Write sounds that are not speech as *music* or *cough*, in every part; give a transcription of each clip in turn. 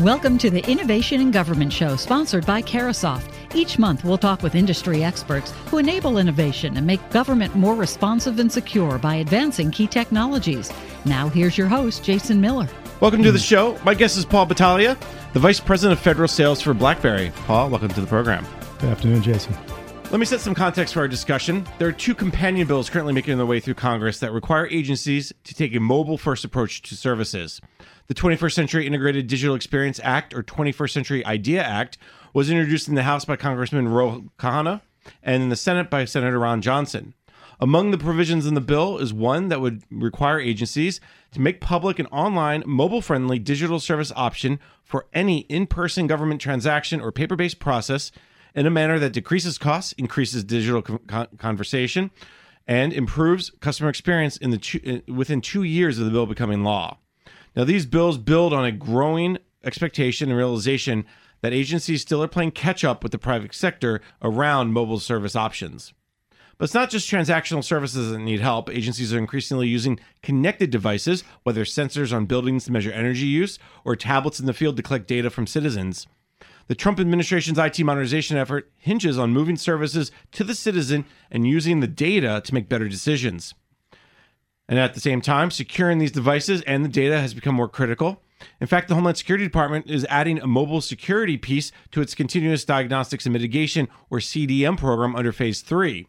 Welcome to the Innovation in Government Show, sponsored by Carahsoft. Each month, we'll talk with industry experts who enable innovation and make government more responsive and secure by advancing key technologies. Now, here's your host, Jason Miller. Welcome to the show. My guest is Paul Battaglia, the Vice President of Federal Sales for BlackBerry. Paul, welcome to the program. Good afternoon, Jason. Let me set some context for our discussion. There are two companion bills currently making their way through Congress that require agencies to take a mobile first approach to services. The 21st Century Integrated Digital Experience Act, or 21st Century IDEA Act, was introduced in the House by Congressman Ro Khanna and in the Senate by Senator Ron Johnson. Among the provisions in the bill is one that would require agencies to make public an online, mobile friendly digital service option for any in person government transaction or paper based process in a manner that decreases costs, increases digital con- conversation, and improves customer experience in the two, within two years of the bill becoming law. Now, these bills build on a growing expectation and realization that agencies still are playing catch up with the private sector around mobile service options. But it's not just transactional services that need help. Agencies are increasingly using connected devices, whether sensors on buildings to measure energy use or tablets in the field to collect data from citizens. The Trump administration's IT modernization effort hinges on moving services to the citizen and using the data to make better decisions. And at the same time, securing these devices and the data has become more critical. In fact, the Homeland Security Department is adding a mobile security piece to its Continuous Diagnostics and Mitigation, or CDM, program under Phase 3.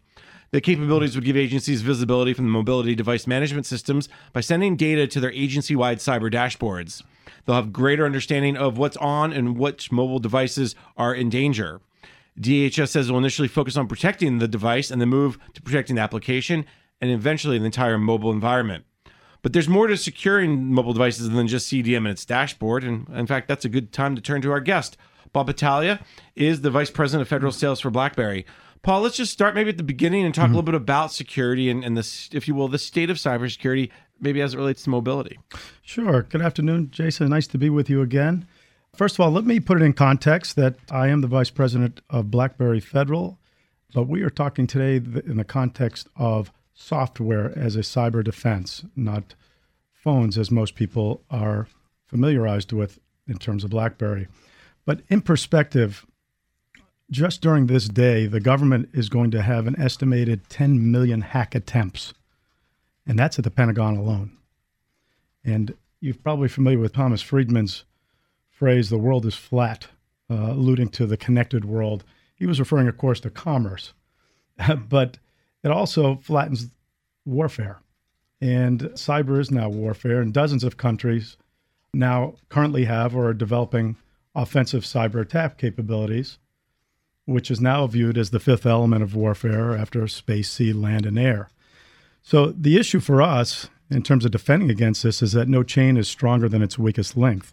The capabilities would give agencies visibility from the mobility device management systems by sending data to their agency wide cyber dashboards. They'll have greater understanding of what's on and which mobile devices are in danger. DHS says it will initially focus on protecting the device and then move to protecting the application and eventually the entire mobile environment. But there's more to securing mobile devices than just CDM and its dashboard. And in fact, that's a good time to turn to our guest. Bob Battaglia is the Vice President of Federal Sales for BlackBerry. Paul, let's just start maybe at the beginning and talk mm-hmm. a little bit about security and, and this, if you will, the state of cybersecurity, maybe as it relates to mobility. Sure. Good afternoon, Jason. Nice to be with you again. First of all, let me put it in context that I am the Vice President of BlackBerry Federal, but we are talking today in the context of software as a cyber defense, not phones as most people are familiarized with in terms of BlackBerry. But in perspective, just during this day, the government is going to have an estimated 10 million hack attempts, and that's at the Pentagon alone. And you're probably familiar with Thomas Friedman's phrase, the world is flat, uh, alluding to the connected world. He was referring, of course, to commerce. *laughs* but it also flattens warfare. And cyber is now warfare, and dozens of countries now currently have or are developing offensive cyber attack capabilities, which is now viewed as the fifth element of warfare after space, sea, land, and air. So the issue for us in terms of defending against this is that no chain is stronger than its weakest link.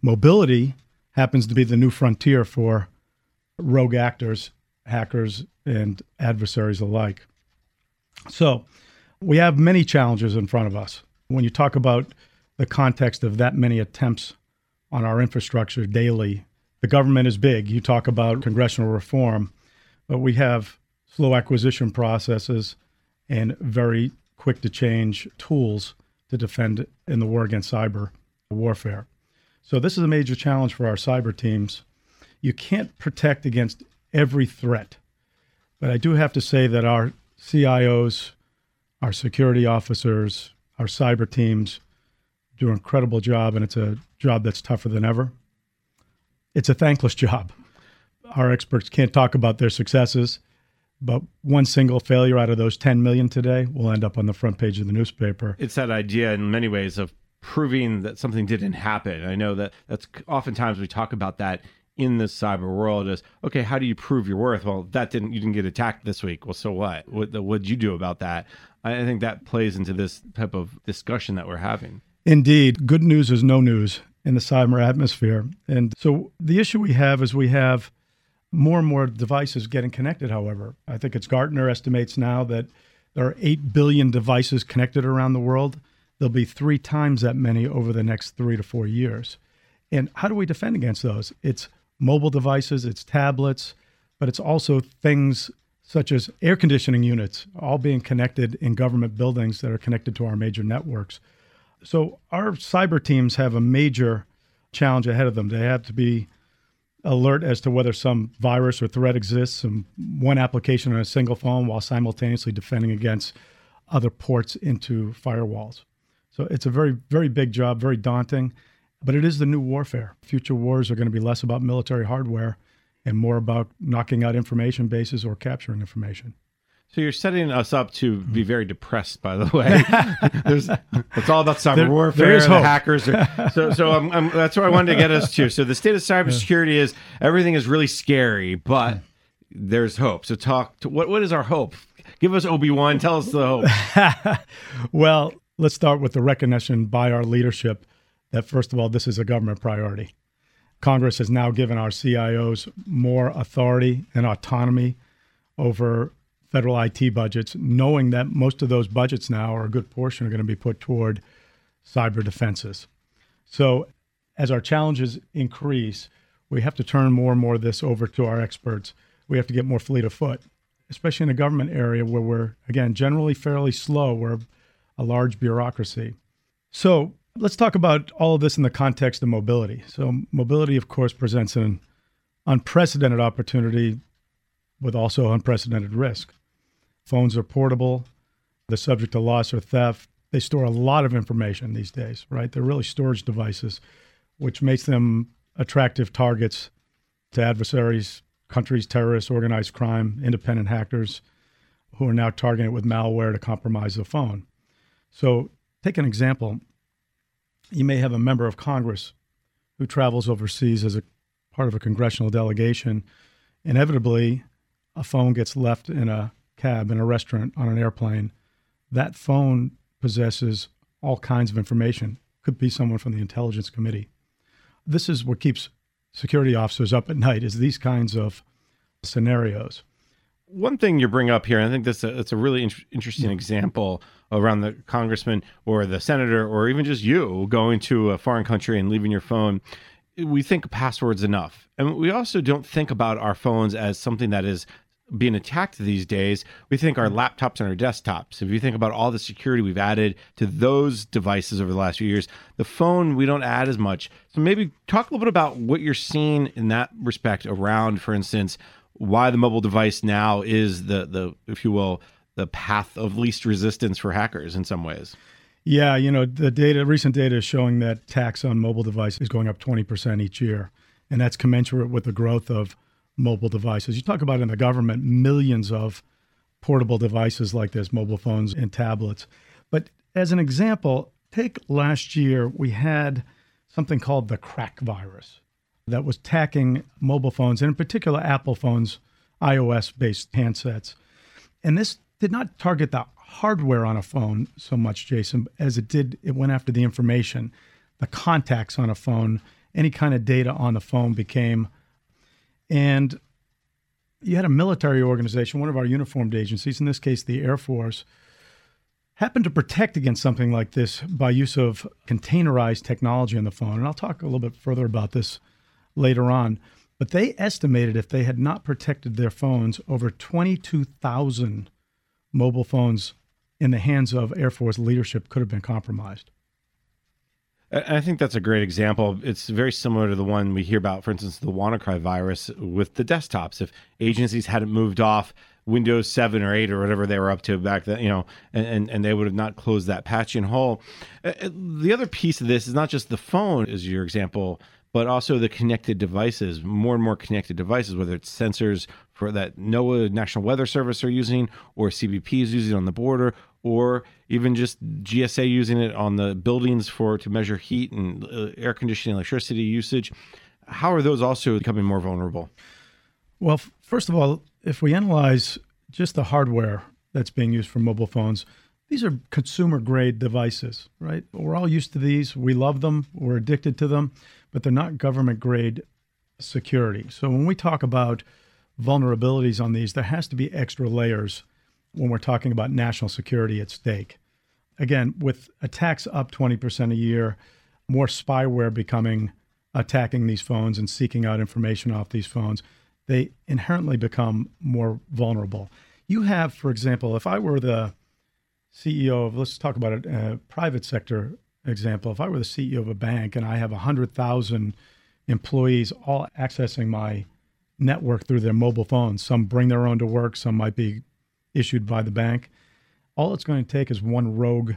Mobility happens to be the new frontier for rogue actors, hackers, and adversaries alike. So, we have many challenges in front of us. When you talk about the context of that many attempts on our infrastructure daily, the government is big. You talk about congressional reform, but we have slow acquisition processes and very quick to change tools to defend in the war against cyber warfare. So, this is a major challenge for our cyber teams. You can't protect against every threat. But I do have to say that our CIOs, our security officers, our cyber teams do an incredible job, and it's a job that's tougher than ever. It's a thankless *laughs* job. Our experts can't talk about their successes, but one single failure out of those 10 million today will end up on the front page of the newspaper. It's that idea in many ways of proving that something didn't happen. I know that that's oftentimes we talk about that in the cyber world is okay how do you prove your worth? Well that didn't you didn't get attacked this week. Well so what? What what'd you do about that? I think that plays into this type of discussion that we're having. Indeed good news is no news in the cyber atmosphere. And so the issue we have is we have more and more devices getting connected however. I think it's gartner estimates now that there are 8 billion devices connected around the world. There'll be three times that many over the next three to four years. And how do we defend against those? It's mobile devices, it's tablets, but it's also things such as air conditioning units, all being connected in government buildings that are connected to our major networks. So our cyber teams have a major challenge ahead of them. They have to be alert as to whether some virus or threat exists in one application on a single phone while simultaneously defending against other ports into firewalls. So it's a very, very big job, very daunting, but it is the new warfare. Future wars are going to be less about military hardware and more about knocking out information bases or capturing information. So you're setting us up to be mm-hmm. very depressed, by the way. *laughs* it's all about cyber there, warfare, there the hackers. Are, so, so I'm, I'm, that's where I wanted to get us to. So the state of *laughs* cybersecurity is everything is really scary, but there's hope. So talk to what what is our hope? Give us Obi Wan. Tell us the hope. *laughs* well, let's start with the recognition by our leadership that first of all, this is a government priority. Congress has now given our CIOs more authority and autonomy over federal IT budgets, knowing that most of those budgets now, or a good portion, are going to be put toward cyber defenses. So, as our challenges increase, we have to turn more and more of this over to our experts. We have to get more fleet of foot, especially in the government area where we're, again, generally fairly slow. We're a large bureaucracy. So, let's talk about all of this in the context of mobility. So, mobility, of course, presents an unprecedented opportunity with also unprecedented risk. Phones are portable, they're subject to loss or theft. They store a lot of information these days, right? They're really storage devices, which makes them attractive targets to adversaries, countries, terrorists, organized crime, independent hackers who are now targeting it with malware to compromise the phone. So, take an example. You may have a member of Congress who travels overseas as a part of a congressional delegation. Inevitably, a phone gets left in a cab in a restaurant on an airplane, that phone possesses all kinds of information. Could be someone from the intelligence committee. This is what keeps security officers up at night is these kinds of scenarios. One thing you bring up here, and I think this uh, it's a really in- interesting mm-hmm. example around the congressman or the senator or even just you going to a foreign country and leaving your phone. We think passwords enough, and we also don't think about our phones as something that is being attacked these days, we think our mm-hmm. laptops and our desktops. If you think about all the security we've added to those devices over the last few years, the phone we don't add as much. So maybe talk a little bit about what you're seeing in that respect around, for instance, why the mobile device now is the the if you will the path of least resistance for hackers in some ways. Yeah, you know, the data recent data is showing that tax on mobile device is going up 20% each year, and that's commensurate with the growth of mobile devices. You talk about in the government millions of portable devices like this, mobile phones and tablets. But as an example, take last year, we had something called the crack virus that was attacking mobile phones, and in particular Apple phones, iOS based handsets. And this did not target the hardware on a phone so much, Jason, as it did, it went after the information, the contacts on a phone, any kind of data on the phone became and you had a military organization, one of our uniformed agencies, in this case, the Air Force, happened to protect against something like this by use of containerized technology on the phone. And I'll talk a little bit further about this later on. But they estimated if they had not protected their phones, over 22,000 mobile phones in the hands of Air Force leadership could have been compromised. I think that's a great example. It's very similar to the one we hear about, for instance, the WannaCry virus with the desktops. If agencies hadn't moved off Windows 7 or 8 or whatever they were up to back then, you know, and, and they would have not closed that patching hole. Uh, uh, the other piece of this is not just the phone, as your example, but also the connected devices, more and more connected devices, whether it's sensors for that NOAA National Weather Service are using or CBP is using on the border or even just GSA using it on the buildings for to measure heat and uh, air conditioning, electricity usage. How are those also becoming more vulnerable? Well, first of all, if we analyze just the hardware that's being used for mobile phones, these are consumer grade devices, right? We're all used to these. We love them. We're addicted to them, but they're not government grade security. So when we talk about vulnerabilities on these, there has to be extra layers when we're talking about national security at stake. Again, with attacks up 20% a year, more spyware becoming attacking these phones and seeking out information off these phones, they inherently become more vulnerable. You have, for example, if I were the CEO of, let's talk about a, a uh, private sector example. If I were the CEO of a bank and I have 100,000 employees all accessing my network through their mobile phones, some bring their own to work, some might be issued by the bank. All it's going to take is one rogue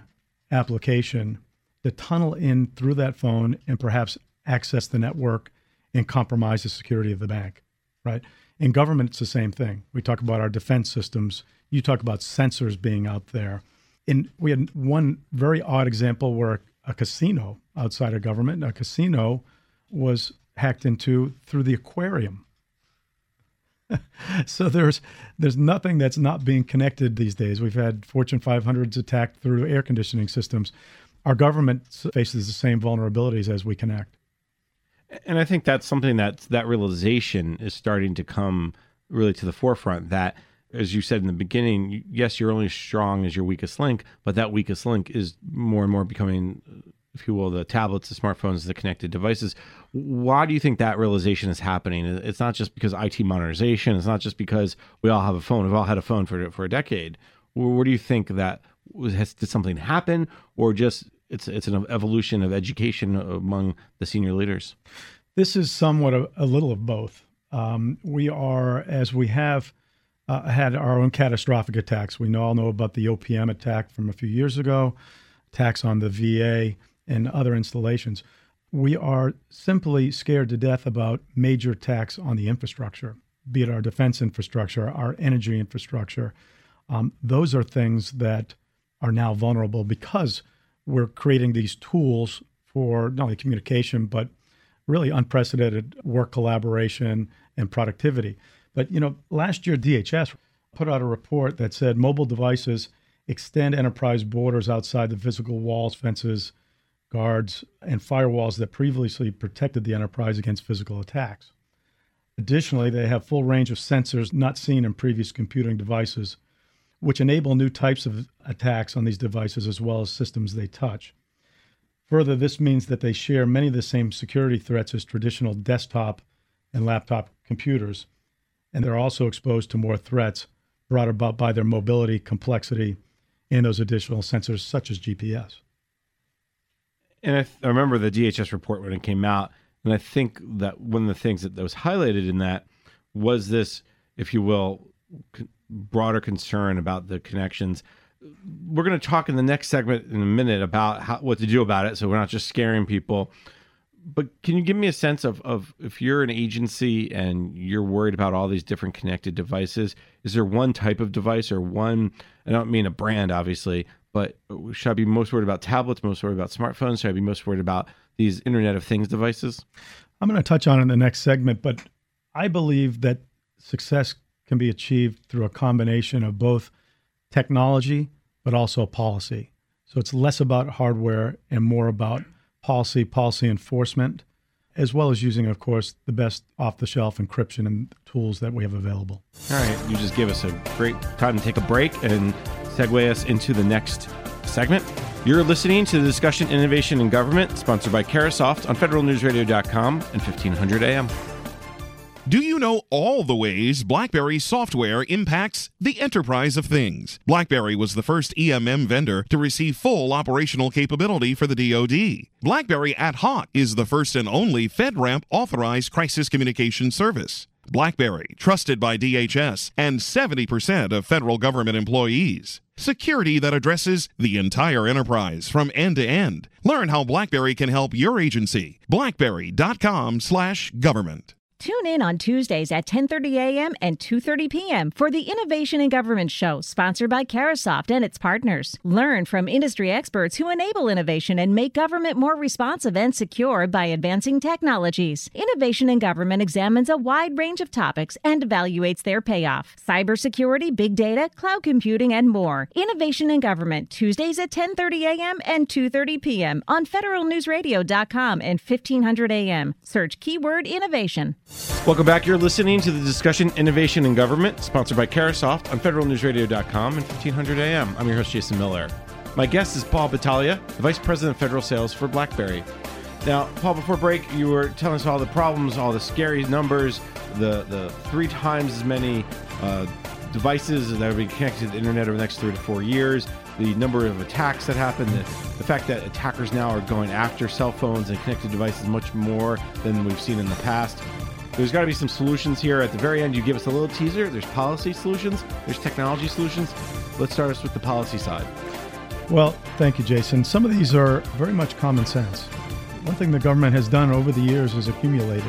application to tunnel in through that phone and perhaps access the network and compromise the security of the bank, right? In government, it's the same thing. We talk about our defense systems. You talk about sensors being out there. And we had one very odd example where a casino outside of government, a casino was hacked into through the aquarium. *laughs* so there's there's nothing that's not being connected these days. We've had Fortune 500s attacked through air conditioning systems. Our government faces the same vulnerabilities as we connect. And I think that's something that that realization is starting to come really to the forefront. That, as you said in the beginning, yes, you're only as strong as your weakest link, but that weakest link is more and more becoming, if you will, the tablets, the smartphones, the connected devices. Why do you think that realization is happening? It's not just because IT modernization. It's not just because we all have a phone. We've all had a phone for for a decade. Where do you think that has did something happen, or just it's it's an evolution of education among the senior leaders. This is somewhat a, a little of both. Um, we are, as we have uh, had our own catastrophic attacks. We all know about the OPM attack from a few years ago, attacks on the VA and other installations. We are simply scared to death about major attacks on the infrastructure, be it our defense infrastructure, our energy infrastructure. Um, those are things that are now vulnerable because we're creating these tools for not only communication, but really unprecedented work collaboration and productivity. But, you know, last year, DHS put out a report that said mobile devices extend enterprise borders outside the physical walls, fences, guards, and firewalls that previously protected the enterprise against physical attacks. Additionally, they have full range of sensors not seen in previous computing devices which enable new types of attacks on these devices as well as systems they touch. Further, this means that they share many of the same security threats as traditional desktop and laptop computers, and they're also exposed to more threats brought about by their mobility, complexity, and those additional sensors such as GPS. And I, th- I remember the DHS report when it came out, and I think that one of the things that, was highlighted in that was this, if you will, broader concern about the connections. We're going to talk in the next segment in a minute about how, what to do about it, so we're not just scaring people. But can you give me a sense of, of if you're an agency and you're worried about all these different connected devices, is there one type of device or one? I don't mean a brand, obviously, but should I be most worried about tablets, most worried about smartphones? Should I be most worried about these Internet of Things devices? I'm going to touch on in the next segment, but I believe that success can be achieved through a combination of both technology but also policy. So it's less about hardware and more about policy, policy enforcement, as well as using, of course, the best off the shelf encryption and tools that we have available. All right. You just give us a great time to take a break and segue us into the next segment. You're listening to the discussion Innovation in Government, sponsored by Carahsoft on federalnewsradio.com and 1500 AM. Do you know all the ways BlackBerry software impacts the enterprise of things? BlackBerry was the first EMM vendor to receive full operational capability for the DoD. BlackBerry AtHoc is the first and only FedRAMP authorized crisis communication service. BlackBerry, trusted by DHS and 70% of federal government employees. Security that addresses the entire enterprise from end to end. Learn how BlackBerry can help your agency. blackberry.com/government. Tune in on Tuesdays at 10:30 a.m. and 2:30 p.m. for the Innovation in Government show, sponsored by Carahsoft and its partners. Learn from industry experts who enable innovation and make government more responsive and secure by advancing technologies. Innovation in Government examines a wide range of topics and evaluates their payoff: cybersecurity, big data, cloud computing, and more. Innovation in Government Tuesdays at 10:30 a.m. and 2:30 p.m. on federalnewsradio.com and 1500 a.m. Search keyword innovation. Welcome back. You're listening to the discussion Innovation in Government, sponsored by Carahsoft on federalnewsradio.com and 1500 AM. I'm your host, Jason Miller. My guest is Paul Battaglia, Vice President of Federal Sales for BlackBerry. Now, Paul, before break, you were telling us all the problems, all the scary numbers, the, the three times as many uh, devices that are being connected to the internet over the next three to four years, the number of attacks that happen, the, the fact that attackers now are going after cell phones and connected devices much more than we've seen in the past. There's got to be some solutions here. At the very end, you give us a little teaser. There's policy solutions, there's technology solutions. Let's start us with the policy side. Well, thank you, Jason. Some of these are very much common sense. One thing the government has done over the years is accumulated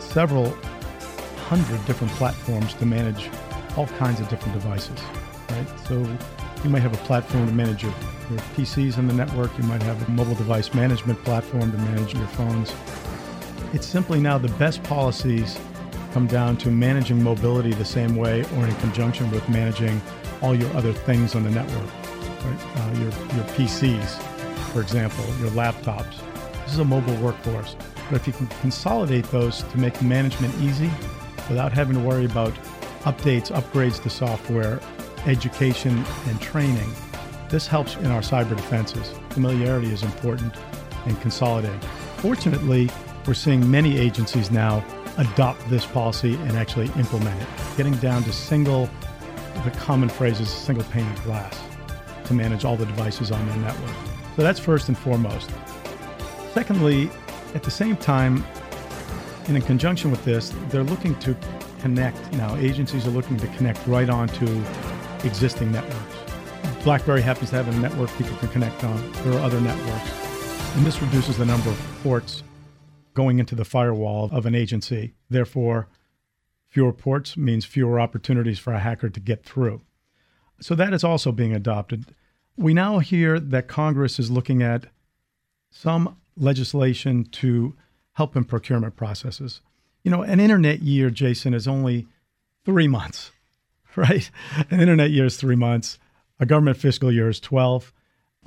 several hundred different platforms to manage all kinds of different devices, right? So you might have a platform to manage your, your PCs on the network. You might have a mobile device management platform to manage your phones. It's simply now the best policies come down to managing mobility the same way or in conjunction with managing all your other things on the network, right? Uh, your, your PCs, for example, your laptops. This is a mobile workforce. But if you can consolidate those to make management easy without having to worry about updates, upgrades to software, education, and training, this helps in our cyber defenses. Familiarity is important in consolidating. Fortunately, we're seeing many agencies now adopt this policy and actually implement it, getting down to single, the common phrase is single pane of glass to manage all the devices on their network. So that's first and foremost. Secondly, at the same time, and in conjunction with this, they're looking to connect now. Agencies are looking to connect right onto existing networks. BlackBerry happens to have a network people can connect on. There are other networks. And this reduces the number of ports going into the firewall of an agency. Therefore, fewer ports means fewer opportunities for a hacker to get through. So that is also being adopted. We now hear that Congress is looking at some legislation to help in procurement processes. You know, an internet year, Jason, is only three months, *laughs* right? An internet year is three months. A government fiscal year is 12.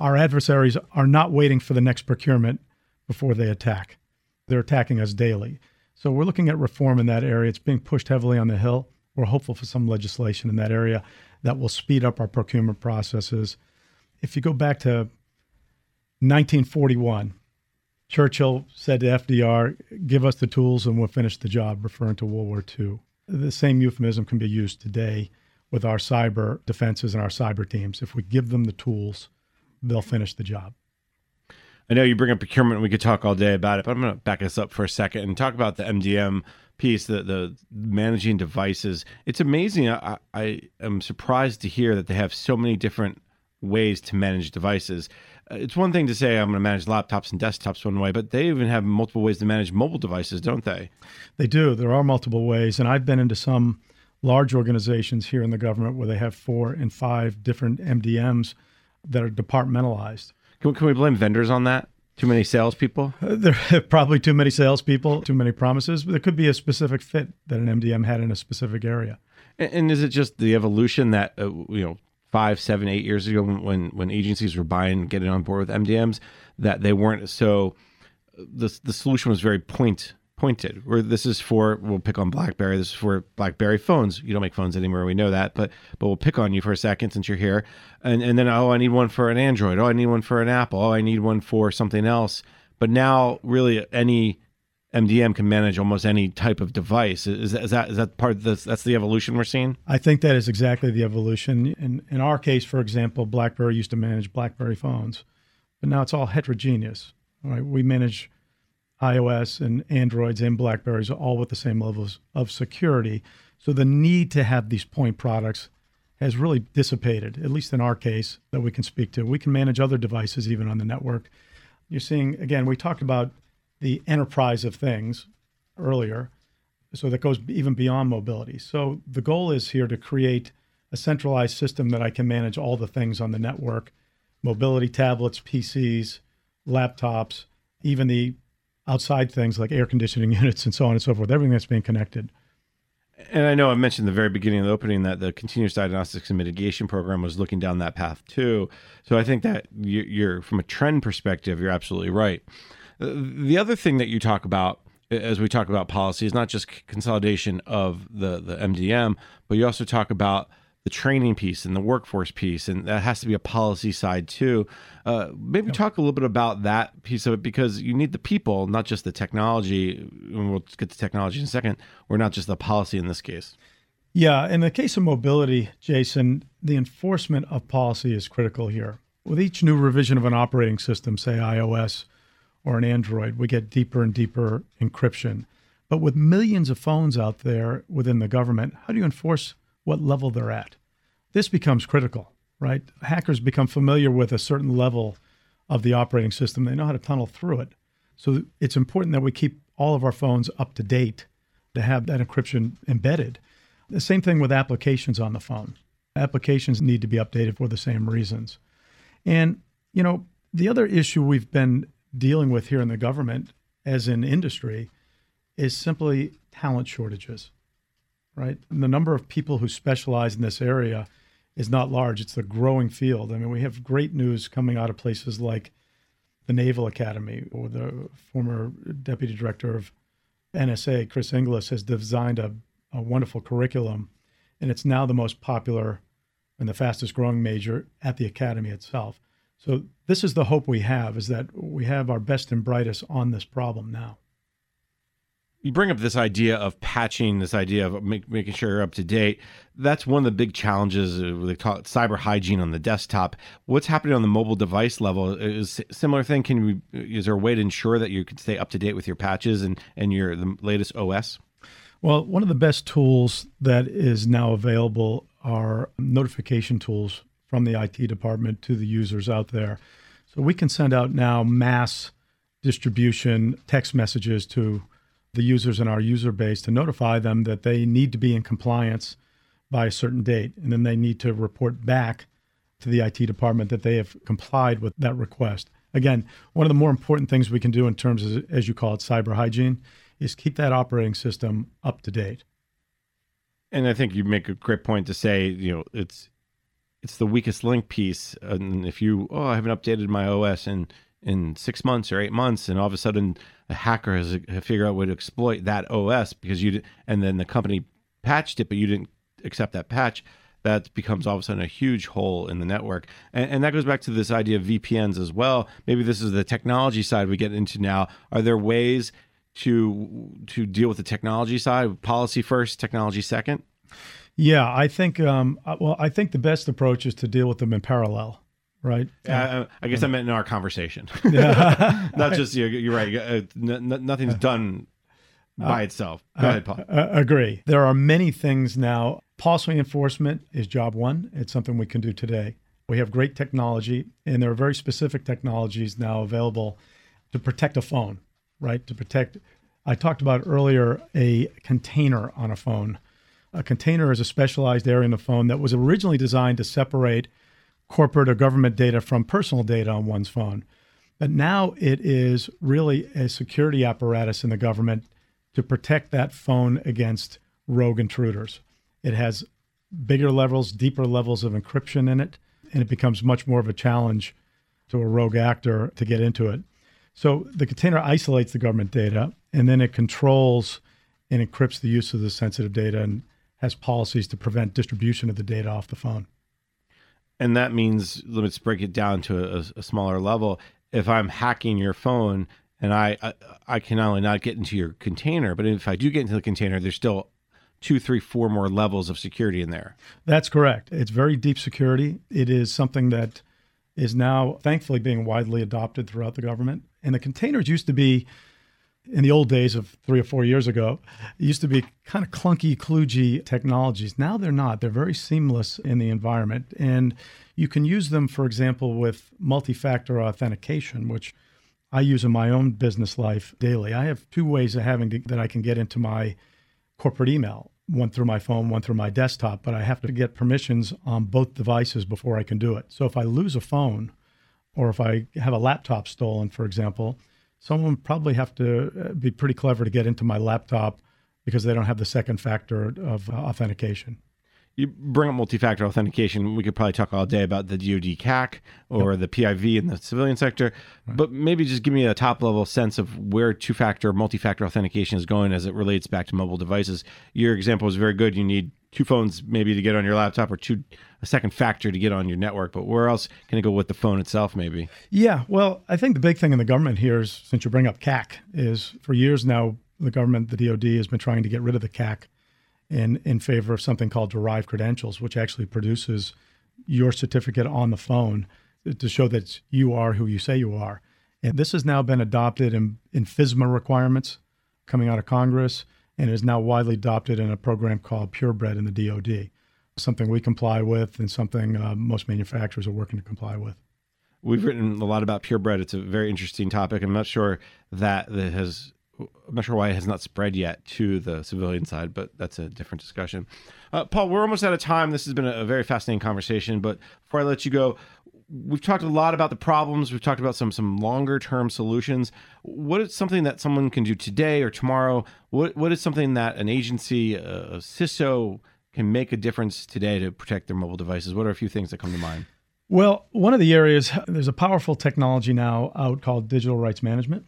Our adversaries are not waiting for the next procurement before they attack. They're attacking us daily. So we're looking at reform in that area. It's being pushed heavily on the Hill. We're hopeful for some legislation in that area that will speed up our procurement processes. If you go back to 1941, Churchill said to FDR, Give us the tools and we'll finish the job, referring to World War II. The same euphemism can be used today with our cyber defenses and our cyber teams. If we give them the tools, they'll finish the job. I know you bring up procurement. We could talk all day about it, but I'm going to back us up for a second and talk about the MDM piece, the the managing devices. It's amazing. I, I am surprised to hear that they have so many different ways to manage devices. Uh, it's one thing to say I'm going to manage laptops and desktops one way, but they even have multiple ways to manage mobile devices, don't they? They do. There are multiple ways, and I've been into some large organizations here in the government where they have four and five different MDMs that are departmentalized. Can, can we blame vendors on that? Too many salespeople? Uh, there *laughs* are probably too many salespeople, too many promises. But there could be a specific fit that an MDM had in a specific area. And, and is it just the evolution that uh, you know five, seven, eight years ago when when agencies were buying, getting on board with MDMs, that they weren't so the the solution was very point pointed. Where this is for, we'll pick on BlackBerry. This is for BlackBerry phones. You don't make phones anymore. We know that, but but we'll pick on you for a second since you're here. And and then oh, I need one for an Android. Oh, I need one for an Apple. Oh, I need one for something else. But now, really, any MDM can manage almost any type of device. Is, is that is that part of this? That's the evolution we're seeing. I think that is exactly the evolution. In in our case, for example, BlackBerry used to manage BlackBerry phones, but now it's all heterogeneous. Right, we manage iOS and Androids and Blackberries are all with the same levels of security. So the need to have these point products has really dissipated, at least in our case, that we can speak to. We can manage other devices even on the network. You're seeing, again, we talked about the enterprise of things earlier. So that goes even beyond mobility. So the goal is here to create a centralized system that I can manage all the things on the network mobility tablets, PCs, laptops, even the outside things like air conditioning *laughs* units and so on and so forth, everything that's being connected. And I know I mentioned the very beginning of the opening that the continuous diagnostics and mitigation program was looking down that path too. So I think that you're, from a trend perspective, you're absolutely right. Uh, the other thing that you talk about as we talk about policy is not just consolidation of the the MDM, but you also talk about the training piece and the workforce piece, and that has to be a policy side too. Uh, maybe talk a little bit about that piece of it because you need the people, not just the technology. And we'll get to technology in a second, or not just the policy in this case. Yeah, in the case of mobility, Jason, the enforcement of policy is critical here. With each new revision of an operating system, say iOS or an Android, we get deeper and deeper encryption. But with millions of phones out there within the government, how do you enforce what level they're at? This becomes critical, right? Hackers become familiar with a certain level of the operating system. They know how to tunnel through it. So it's important that we keep all of our phones up to date to have that encryption embedded. The same thing with applications on the phone. Applications need to be updated for the same reasons. And, you know, the other issue we've been dealing with here in the government, as in industry, is simply talent shortages, right? And the number of people who specialize in this area is not large. It's a growing field. I mean, we have great news coming out of places like the Naval Academy, or the former deputy director of NSA, Chris Inglis, has designed a, a wonderful curriculum, and it's now the most popular and the fastest growing major at the academy itself. So this is the hope we have: is that we have our best and brightest on this problem now you bring up this idea of patching, this idea of make, making sure you're up to date. That's one of the big challenges. Uh, they call it cyber hygiene on the desktop. What's happening on the mobile device level is similar thing. Can we? Is there a way to ensure that you can stay up to date with your patches and and your the latest OS? Well, one of the best tools that is now available are notification tools from the IT department to the users out there. So we can send out now mass distribution text messages to the users in our user base to notify them that they need to be in compliance by a certain date. And then they need to report back to the IT department that they have complied with that request. Again, one of the more important things we can do in terms of, as you call it, cyber hygiene is keep that operating system up to date. And I think you make a great point to say, you know, it's it's the weakest link piece. And if you, oh, I haven't updated my OS and in six months or eight months, and all of a sudden a hacker has figured out a way to exploit that OS because you and then the company patched it, but you didn't accept that patch. That becomes all of a sudden a huge hole in the network, and, and that goes back to this idea of VPNs as well. Maybe this is the technology side we get into now. Are there ways to to deal with the technology side? Policy first, technology second. Yeah, I think. Um, uh, well, I think the best approach is to deal with them in parallel right? Uh, I guess I meant in our conversation. *laughs* *laughs* Not just you're, you're right. Uh, n- nothing's done by uh, itself. Go ahead, Paul. Uh, agree. There are many things now. Policy enforcement is job one. It's something we can do today. We have great technology, and there are very specific technologies now available to protect a phone, right? To protect. I talked about earlier a container on a phone. A container is a specialized area in the phone that was originally designed to separate corporate or government data from personal data on one's phone. But now it is really a security apparatus in the government to protect that phone against rogue intruders. It has bigger levels, deeper levels of encryption in it, and it becomes much more of a challenge to a rogue actor to get into it. So the container isolates the government data and then it controls and encrypts the use of the sensitive data and has policies to prevent distribution of the data off the phone and that means let's break it down to a, a smaller level. If I'm hacking your phone and I, I, I can not only not get into your container, but if I do get into the container, there's still two, three, four more levels of security in there. That's correct. It's very deep security. It is something that is now thankfully being widely adopted throughout the government. And the containers used to be in the old days of three or four years ago, it used to be kind of clunky, kludgy technologies. Now they're not. They're very seamless in the environment. And you can use them, for example, with multi factor authentication, which I use in my own business life daily. I have two ways of having to, that I can get into my corporate email one through my phone, one through my desktop, but I have to get permissions on both devices before I can do it. So if I lose a phone or if I have a laptop stolen, for example, someone probably have to uh, be pretty clever to get into my laptop because they don't have the second factor of uh, authentication. You bring up multi-factor authentication. We could probably talk all day about the DoD CAC or yep. the PIV in the civilian sector, right. but maybe just give me a top-level sense of where two-factor, multi-factor authentication is going as it relates back to mobile devices. Your example is very good. You need two phones maybe to get on your laptop or two a second factor to get on your network but where else can it go with the phone itself maybe yeah well i think the big thing in the government here is since you bring up cac is for years now the government the dod has been trying to get rid of the cac in, in favor of something called derived credentials, which actually produces your certificate on the phone to show that you are who you say you are. And this has now been adopted in, in FISMA requirements coming out of Congress and is now widely adopted in a program called Purebred in the DoD, something we comply with and something uh, most manufacturers are working to comply with. We've written a lot about purebred. It's a very interesting topic. I'm not sure that that has. I'm not sure why it has not spread yet to the civilian side, but that's a different discussion. Uh, Paul, we're almost out of time. This has been a, very fascinating conversation. But before I let you go, we've talked a lot about the problems. We've talked about some some longer term solutions. What is something that someone can do today or tomorrow? What what is something that an agency, a CISO, can make a difference today to protect their mobile devices? What are a few things that come to mind? Well, one of the areas, there's a powerful technology now out called digital rights management.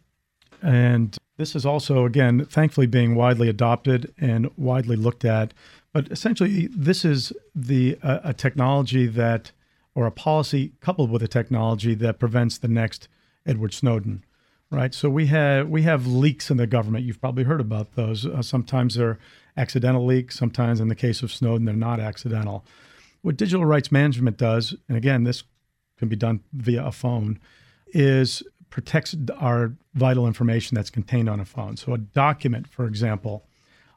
And this is also, again, thankfully being widely adopted and widely looked at. But essentially, this is the uh, a technology that, or a policy coupled with a technology that prevents the next Edward Snowden, right? So we have we have leaks in the government. You've probably heard about those. Uh, sometimes they're accidental leaks. Sometimes, in the case of Snowden, they're not accidental. What digital rights management does, and again, this can be done via a phone, is protects our vital information that's contained on a phone. So a document, for example,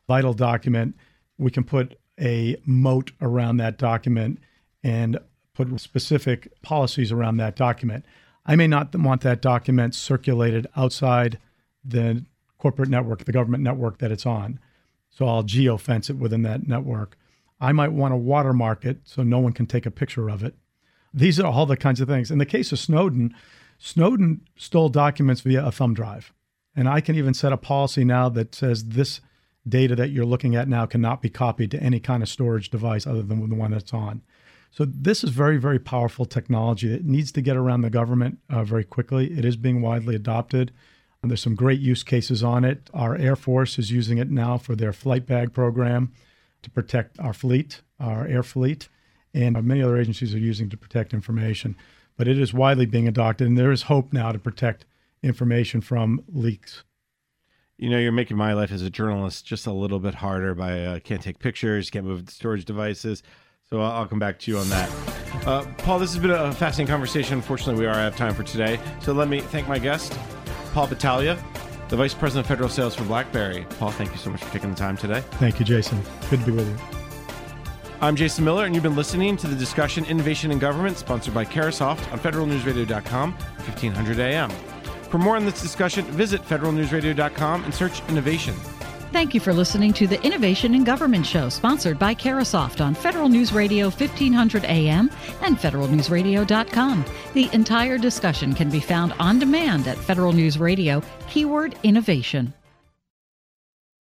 vital document, we can put a moat around that document and put specific policies around that document. I may not want that document circulated outside the corporate network, the government network that it's on. So I'll geofence it within that network. I might want to watermark it so no one can take a picture of it. These are all the kinds of things. In the case of Snowden, Snowden stole documents via a thumb drive. And I can even set a policy now that says this data that you're looking at now cannot be copied to any kind of storage device other than the one that's on. So this is very, very powerful technology that needs to get around the government uh, very quickly. It is being widely adopted. And there's some great use cases on it. Our Air Force is using it now for their flight bag program to protect our fleet, our air fleet, and many other agencies are using to protect information. But it is widely being adopted, and there is hope now to protect information from leaks. You know, you're making my life as a journalist just a little bit harder by uh, can't take pictures, can't move storage devices. So I'll, come back to you on that. Uh, Paul, this has been a fascinating conversation. Unfortunately, we are out of time for today. So let me thank my guest, Paul Battaglia, the Vice President of Federal Sales for BlackBerry. Paul, thank you so much for taking the time today. Thank you, Jason. Good to be with you. I'm Jason Miller, and you've been listening to the discussion Innovation in Government, sponsored by Carahsoft on federalnewsradio.com, 1500 AM. For more on this discussion, visit federalnewsradio.com and search innovation. Thank you for listening to the Innovation in Government Show, sponsored by Carahsoft on Federal News Radio 1500 AM and federalnewsradio.com. The entire discussion can be found on demand at Federal News Radio, keyword innovation.